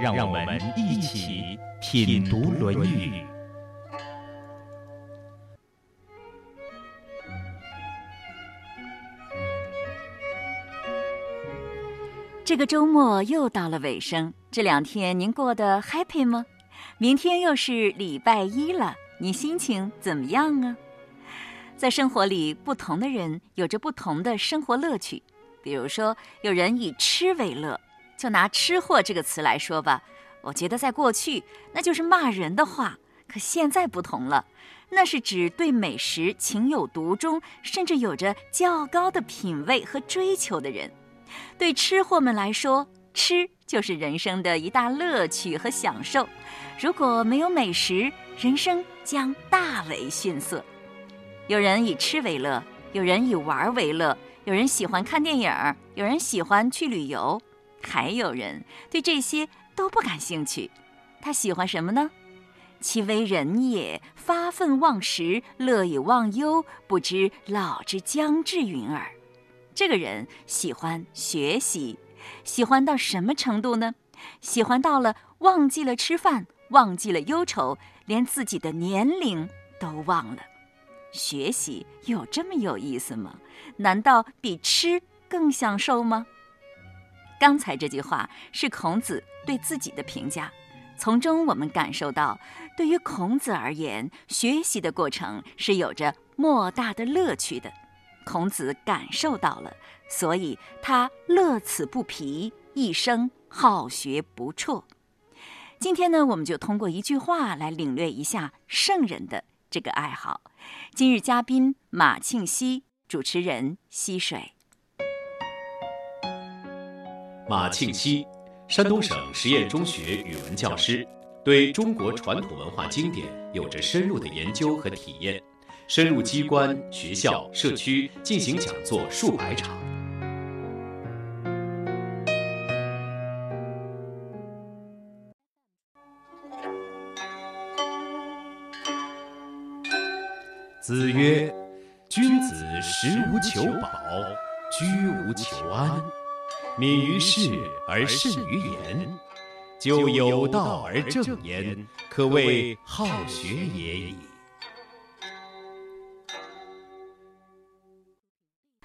让我们一起品读《论语》。这个周末又到了尾声，这两天您过得 happy 吗？明天又是礼拜一了，你心情怎么样啊？在生活里，不同的人有着不同的生活乐趣。比如说，有人以吃为乐，就拿“吃货”这个词来说吧，我觉得在过去那就是骂人的话，可现在不同了，那是指对美食情有独钟，甚至有着较高的品味和追求的人。对吃货们来说，吃就是人生的一大乐趣和享受。如果没有美食，人生将大为逊色。有人以吃为乐，有人以玩为乐，有人喜欢看电影，有人喜欢去旅游，还有人对这些都不感兴趣。他喜欢什么呢？其为人也，发愤忘食，乐以忘忧，不知老之将至云耳。这个人喜欢学习，喜欢到什么程度呢？喜欢到了忘记了吃饭，忘记了忧愁，连自己的年龄都忘了。学习有这么有意思吗？难道比吃更享受吗？刚才这句话是孔子对自己的评价，从中我们感受到，对于孔子而言，学习的过程是有着莫大的乐趣的。孔子感受到了，所以他乐此不疲，一生好学不辍。今天呢，我们就通过一句话来领略一下圣人的这个爱好。今日嘉宾马庆西，主持人溪水。马庆西，山东省实验中学语文教师，对中国传统文化经典有着深入的研究和体验。深入机关、学校、社区进行讲座数百场。子曰：“君子食无求饱，居无求安，敏于事而慎于言，就有道而正焉，可谓好学也已。”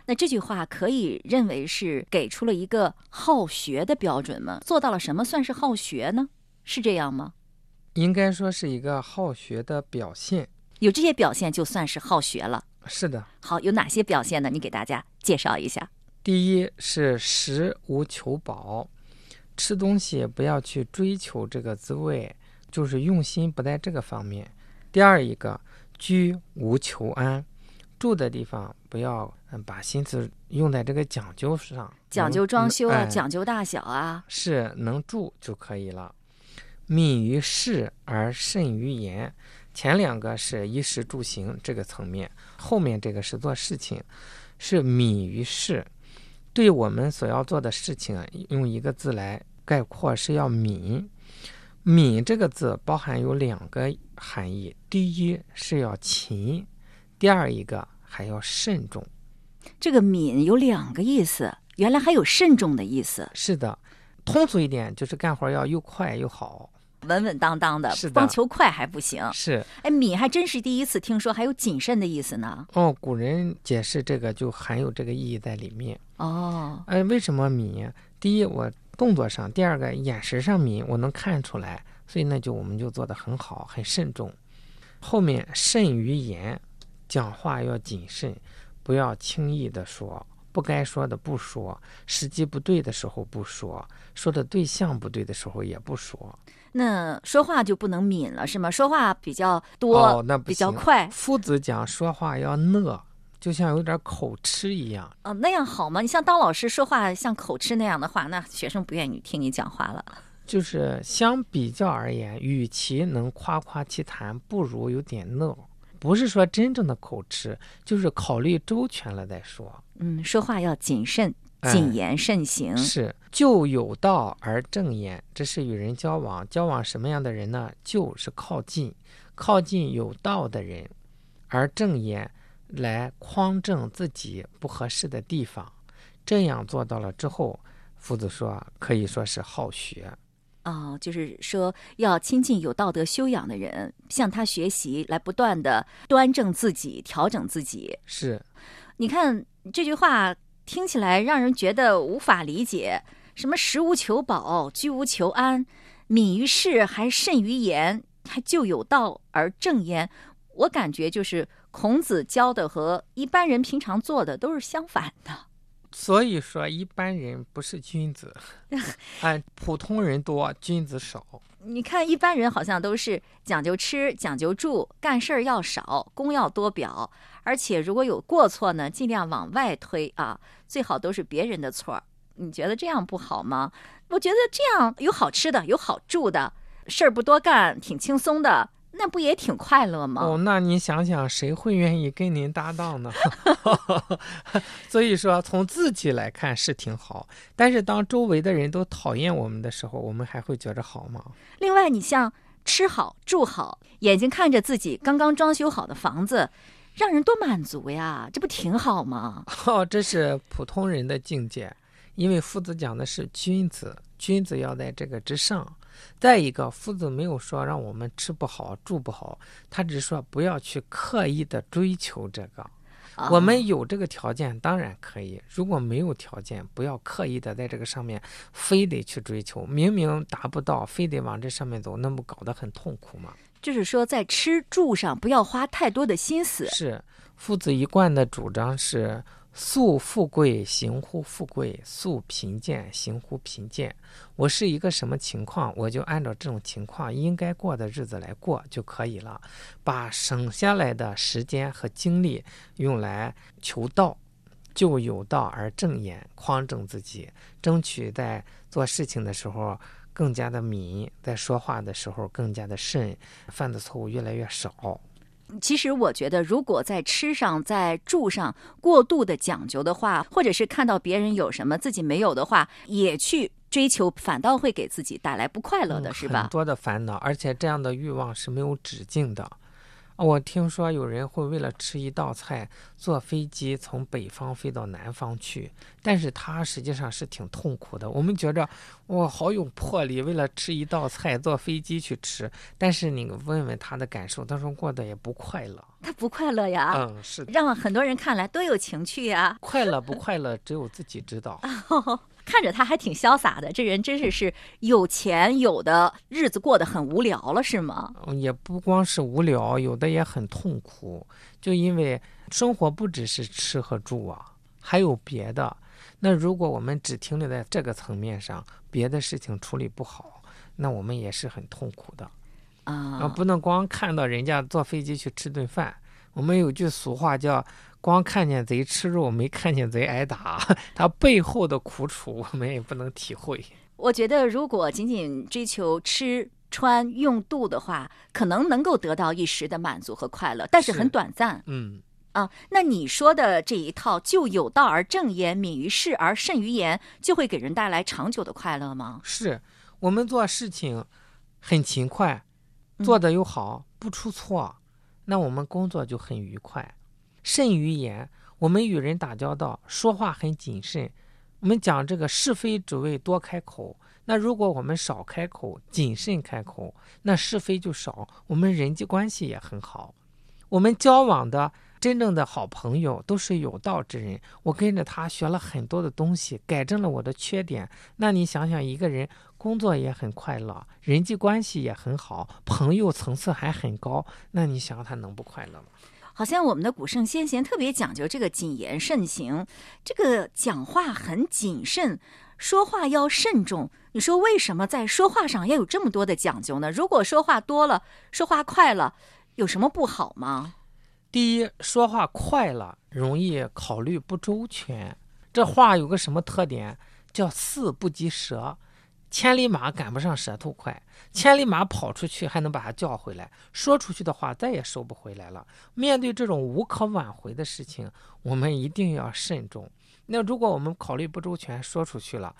那这句话可以认为是给出了一个好学的标准吗？做到了什么算是好学呢？是这样吗？应该说是一个好学的表现。有这些表现就算是好学了。是的。好，有哪些表现呢？你给大家介绍一下。第一是食无求饱，吃东西不要去追求这个滋味，就是用心不在这个方面。第二一个居无求安。住的地方不要嗯把心思用在这个讲究上，讲究装修啊，讲究大小啊，是能住就可以了。敏于事而慎于言，前两个是衣食住行这个层面，后面这个是做事情，是敏于事。对我们所要做的事情，用一个字来概括，是要敏。敏这个字包含有两个含义，第一是要勤，第二一个。还要慎重，这个“敏”有两个意思，原来还有慎重的意思。是的，通俗一点就是干活要又快又好，稳稳当当的。是的，光求快还不行。是，哎，“敏”还真是第一次听说还有谨慎的意思呢。哦，古人解释这个就含有这个意义在里面。哦，哎，为什么敏？第一，我动作上；第二个，眼神上敏，我能看出来，所以那就我们就做的很好，很慎重。后面慎于言。讲话要谨慎，不要轻易的说，不该说的不说，时机不对的时候不说，说的对象不对的时候也不说。那说话就不能敏了，是吗？说话比较多，哦，那比较快。夫子讲说话要讷，就像有点口吃一样。哦，那样好吗？你像当老师说话像口吃那样的话，那学生不愿意听你讲话了。就是相比较而言，与其能夸夸其谈，不如有点讷。不是说真正的口吃，就是考虑周全了再说。嗯，说话要谨慎，哎谨言慎行。是就有道而正言，这是与人交往。交往什么样的人呢？就是靠近，靠近有道的人，而正言来匡正自己不合适的地方。这样做到了之后，夫子说可以说是好学。哦，就是说要亲近有道德修养的人，向他学习，来不断的端正自己，调整自己。是你看这句话听起来让人觉得无法理解，什么食无求饱，居无求安，敏于事还慎于言，还就有道而正焉。我感觉就是孔子教的和一般人平常做的都是相反的。所以说，一般人不是君子，哎，普通人多，君子少。你看，一般人好像都是讲究吃、讲究住，干事儿要少，功要多表，而且如果有过错呢，尽量往外推啊，最好都是别人的错儿。你觉得这样不好吗？我觉得这样有好吃的，有好住的，事儿不多干，挺轻松的，那不也挺快乐吗？哦，那你想想，谁会愿意跟您搭档呢？所以说，从自己来看是挺好，但是当周围的人都讨厌我们的时候，我们还会觉着好吗？另外，你像吃好住好，眼睛看着自己刚刚装修好的房子，让人多满足呀，这不挺好吗？哦，这是普通人的境界，因为夫子讲的是君子，君子要在这个之上。再一个，夫子没有说让我们吃不好、住不好，他只说不要去刻意的追求这个。我啊们有这个条件当然可以，如果没有条件，不要刻意的在这个上面非得去追求，明明达不到，非得往这上面走，那不搞得很痛苦吗？就是说，在吃住上不要花太多的心思。是，夫子一贯的主张是素富贵行乎富贵，素贫贱行乎贫贱。我是一个什么情况，我就按照这种情况应该过的日子来过就可以了，把省下来的时间和精力用来求道。就有道而正言，匡正自己，争取在做事情的时候更加的敏，在说话的时候更加的慎，犯的错误越来越少。其实我觉得，如果在吃上、在住上过度的讲究的话，或者是看到别人有什么自己没有的话，也去追求，反倒会给自己带来不快乐的，嗯是吧很？多的烦恼，而且这样的欲望是没有止境的。我听说有人会为了吃一道菜，坐飞机从北方飞到南方去，但是他实际上是挺痛苦的。我们觉着哇，好有魄力，为了吃一道菜坐飞机去吃，但是你问问他的感受，他说过得也不快乐。他不快乐呀，嗯，是的，让很多人看来多有情趣呀。快乐不快乐只有自己知道。看着他还挺潇洒的，这人真是是有钱有的日子过得很无聊了，是吗？嗯也不光是无聊，有的也很痛苦，就因为生活不只是吃和住啊，还有别的。那如果我们只停留在这个层面上，别的事情处理不好，那我们也是很痛苦的啊！啊，不能光看到人家坐飞机去吃顿饭。我们有句俗话叫“光看见贼吃肉，没看见贼挨打”，他背后的苦楚我们也不能体会。我觉得如果仅仅追求吃。穿用度的话，可能能够得到一时的满足和快乐，但是是很短暂。嗯，啊，那你说的这一套“就有道而正焉，敏于事而慎于言”，就会给人带来长久的快乐吗？是我们做事情很勤快，做得又好，不出错，那我们工作就很愉快。慎于言，我们与人打交道，说话很谨慎。我们讲这个是非只为多开口，那如果我们少开口，谨慎开口，那是非就少，我们人际关系也很好。我们交往的真正的好朋友都是有道之人，我跟着他学了很多的东西，改正了我的缺点。那你想想，一个人工作也很快乐，人际关系也很好，朋友层次还很高，那你想他能不快乐吗？好像我们的古圣先贤特别讲究这个谨言慎行，这个讲话很谨慎，说话要慎重。你说为什么在说话上要有这么多的讲究呢？如果说话多了，说话快了，有什么不好吗？第一，说话快了，容易考虑不周全。这话有个什么特点？叫四不及舌。千里马赶不上舌头快，千里马跑出去还能把它叫回来，说出去的话再也收不回来了。面对这种无可挽回的事情，我们一定要慎重。那如果我们考虑不周全，说出去了，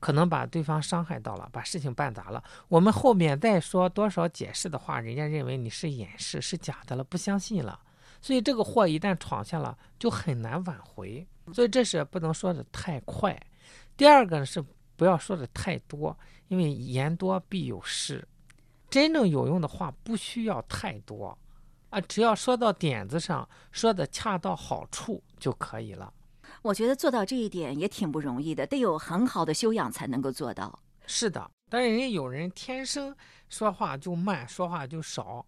可能把对方伤害到了，把事情办砸了。我们后面再说多少解释的话，人家认为你是掩饰，是假的了，不相信了。所以这个祸一旦闯下了，就很难挽回。所以这是不能说的太快。第二个呢是。不要说的太多，因为言多必有失。真正有用的话不需要太多，啊，只要说到点子上，说的恰到好处就可以了。我觉得做到这一点也挺不容易的，得有很好的修养才能够做到。是的，但是人家有人天生说话就慢，说话就少。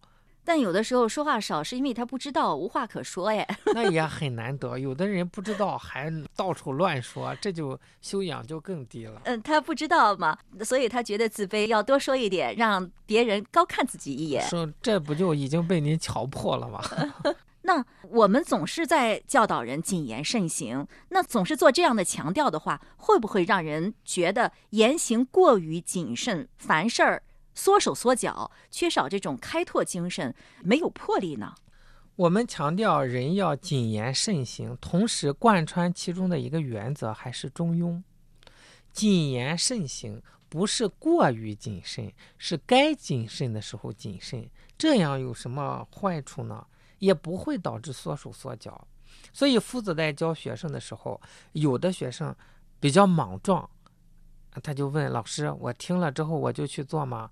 但有的时候说话少，是因为他不知道，无话可说耶。那也很难得，有的人不知道还到处乱说，这就修养就更低了。嗯，他不知道嘛，所以他觉得自卑，要多说一点，让别人高看自己一眼。说这不就已经被您瞧破了吗？那我们总是在教导人谨言慎行，那总是做这样的强调的话，会不会让人觉得言行过于谨慎，凡事儿？缩手缩脚，缺少这种开拓精神，没有魄力呢。我们强调人要谨言慎行，同时贯穿其中的一个原则还是中庸。谨言慎行不是过于谨慎，是该谨慎的时候谨慎。这样有什么坏处呢？也不会导致缩手缩脚。所以夫子在教学生的时候，有的学生比较莽撞，他就问老师：“我听了之后我就去做吗？”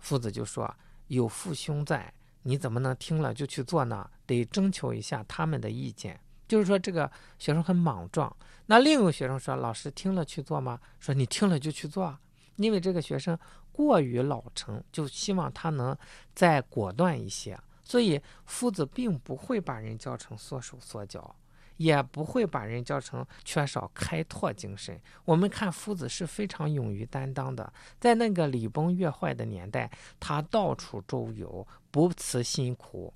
夫子就说：“有父兄在，你怎么能听了就去做呢？得征求一下他们的意见。”就是说，这个学生很莽撞。那另一个学生说：“老师听了去做吗？”说：“你听了就去做。”因为这个学生过于老成，就希望他能再果断一些。所以夫子并不会把人教成缩手缩脚。也不会把人教成缺少开拓精神。我们看夫子是非常勇于担当的，在那个礼崩乐坏的年代，他到处周游，不辞辛苦，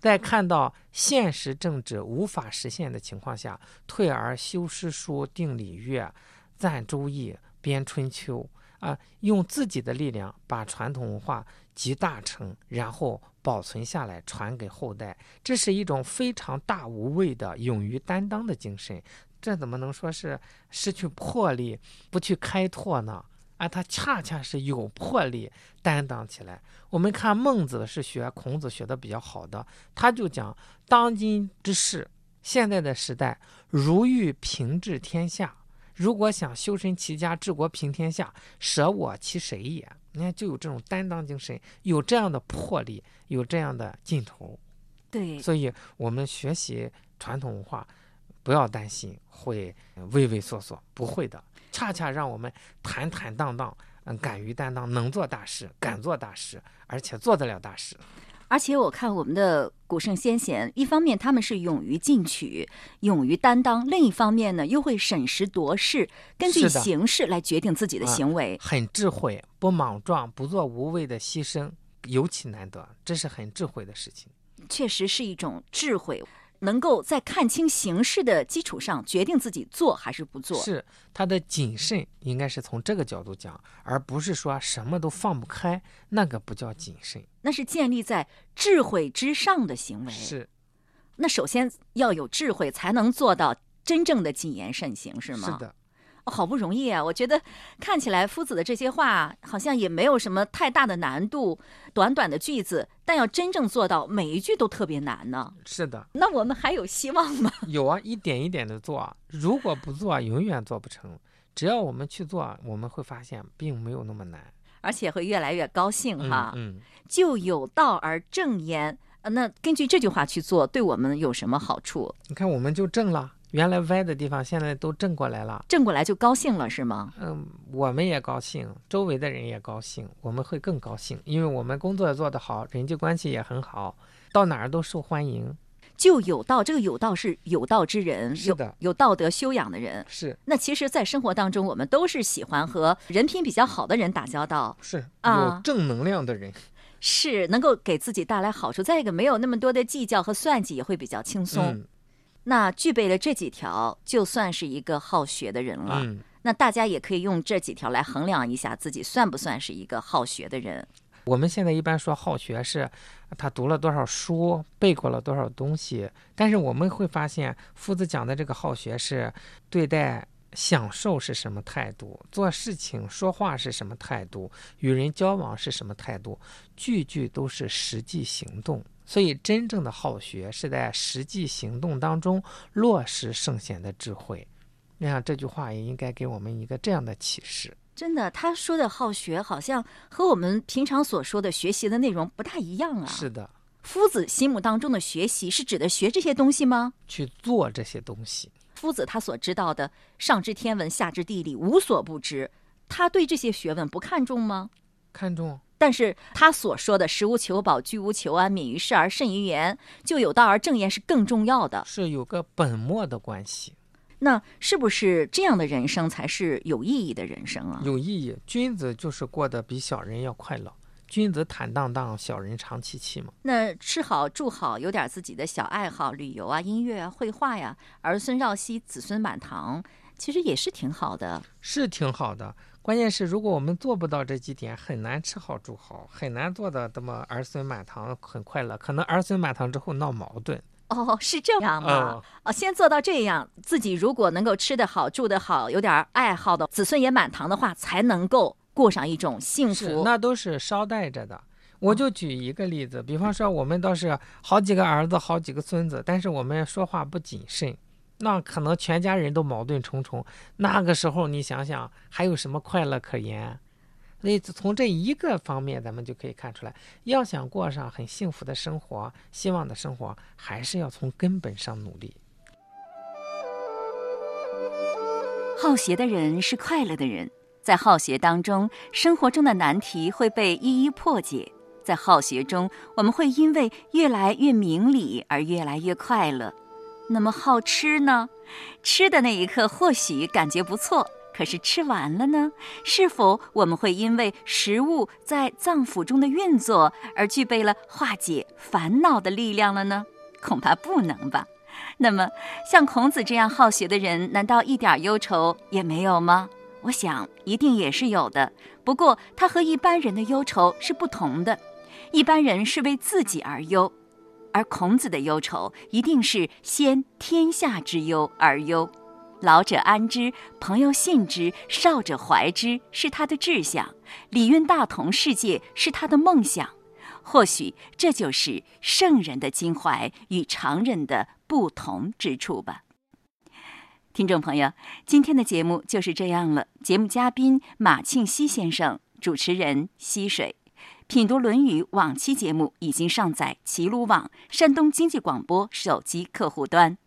在看到现实政治无法实现的情况下，退而修诗书、定礼乐、赞周易、编春秋，啊，用自己的力量把传统文化集大成，然后。保存下来，传给后代，这是一种非常大无畏的、勇于担当的精神。这怎么能说是失去魄力、不去开拓呢？啊，他恰恰是有魄力担当起来。我们看孟子是学孔子学的比较好的，他就讲当今之事，现在的时代，如欲平治天下，如果想修身齐家治国平天下，舍我其谁也？你看，就有这种担当精神，有这样的魄力，有这样的劲头。对，所以我们学习传统文化，不要担心会畏畏缩缩，不会的，恰恰让我们坦坦荡荡，嗯，敢于担当，能做大事，敢做大事，而且做得了大事。而且我看我们的古圣先贤，一方面他们是勇于进取、勇于担当，另一方面呢又会审时度势，根据形势来决定自己的行为，很智慧，不莽撞，不做无谓的牺牲，尤其难得，这是很智慧的事情。确实是一种智慧。能够在看清形势的基础上决定自己做还是不做，是他的谨慎，应该是从这个角度讲，而不是说什么都放不开，那个不叫谨慎，那是建立在智慧之上的行为。是，那首先要有智慧，才能做到真正的谨言慎行，是吗？是的。好不容易啊！我觉得看起来夫子的这些话好像也没有什么太大的难度，短短的句子，但要真正做到每一句都特别难呢。是的，那我们还有希望吗？有啊，一点一点的做，如果不做，永远做不成。只要我们去做，我们会发现并没有那么难，而且会越来越高兴哈。嗯，就有道而正焉。那根据这句话去做，对我们有什么好处？你看，我们就正了。原来歪的地方，现在都正过来了。正过来就高兴了，是吗？嗯，我们也高兴，周围的人也高兴，我们会更高兴，因为我们工作做得好，人际关系也很好，到哪儿都受欢迎。就有道，这个有道是有道之人，是的，有道德修养的人。是。那其实，在生活当中，我们都是喜欢和人品比较好的人打交道。是有正能量的人，是能够给自己带来好处。再一个，没有那么多的计较和算计，也会比较轻松。那具备了这几条，就算是一个好学的人了。那大家也可以用这几条来衡量一下自己算不算是一个好学的人。我们现在一般说好学是，他读了多少书，背过了多少东西。但是我们会发现，夫子讲的这个好学是对待享受是什么态度，做事情说话是什么态度，与人交往是什么态度，句句都是实际行动。所以，真正的好学是在实际行动当中落实圣贤的智慧。你看这句话也应该给我们一个这样的启示。真的，他说的好学好像和我们平常所说的学习的内容不大一样啊。是的，夫子心目当中的学习是指的学这些东西吗？去做这些东西。夫子他所知道的上知天文，下知地理，无所不知。他对这些学问不看重吗？看重。但是他所说的“食无求饱，居无求安，敏于事而慎于言”，就有道而正言是更重要的，是有个本末的关系。那是不是这样的人生才是有意义的人生啊？有意义，君子就是过得比小人要快乐。君子坦荡荡，小人长戚戚嘛。那吃好住好，有点自己的小爱好，旅游啊，音乐啊，绘画呀，儿孙绕膝，子孙满堂，其实也是挺好的。是挺好的。关键是，如果我们做不到这几点，很难吃好住好，很难做的这么儿孙满堂，很快乐。可能儿孙满堂之后闹矛盾。哦，是这样吗？哦，先做到这样，自己如果能够吃得好、住得好，有点爱好的，子孙也满堂的话，才能够过上一种幸福。那都是捎带着的。我就举一个例子，比方说，我们倒是好几个儿子、好几个孙子，但是我们说话不谨慎。那可能全家人都矛盾重重，那个时候你想想还有什么快乐可言？所以从这一个方面，咱们就可以看出来，要想过上很幸福的生活、希望的生活，还是要从根本上努力。好学的人是快乐的人，在好学当中，生活中的难题会被一一破解，在好学中，我们会因为越来越明理而越来越快乐。那么好吃呢？吃的那一刻或许感觉不错，可是吃完了呢？是否我们会因为食物在脏腑中的运作而具备了化解烦恼的力量了呢？恐怕不能吧。那么像孔子这样好学的人，难道一点忧愁也没有吗？我想一定也是有的。不过他和一般人的忧愁是不同的，一般人是为自己而忧。而孔子的忧愁一定是先天下之忧而忧，老者安之，朋友信之，少者怀之，是他的志向；礼运大同世界是他的梦想。或许这就是圣人的襟怀与常人的不同之处吧。听众朋友，今天的节目就是这样了。节目嘉宾马庆西先生，主持人溪水。品读《论语》往期节目已经上载齐鲁网、山东经济广播手机客户端。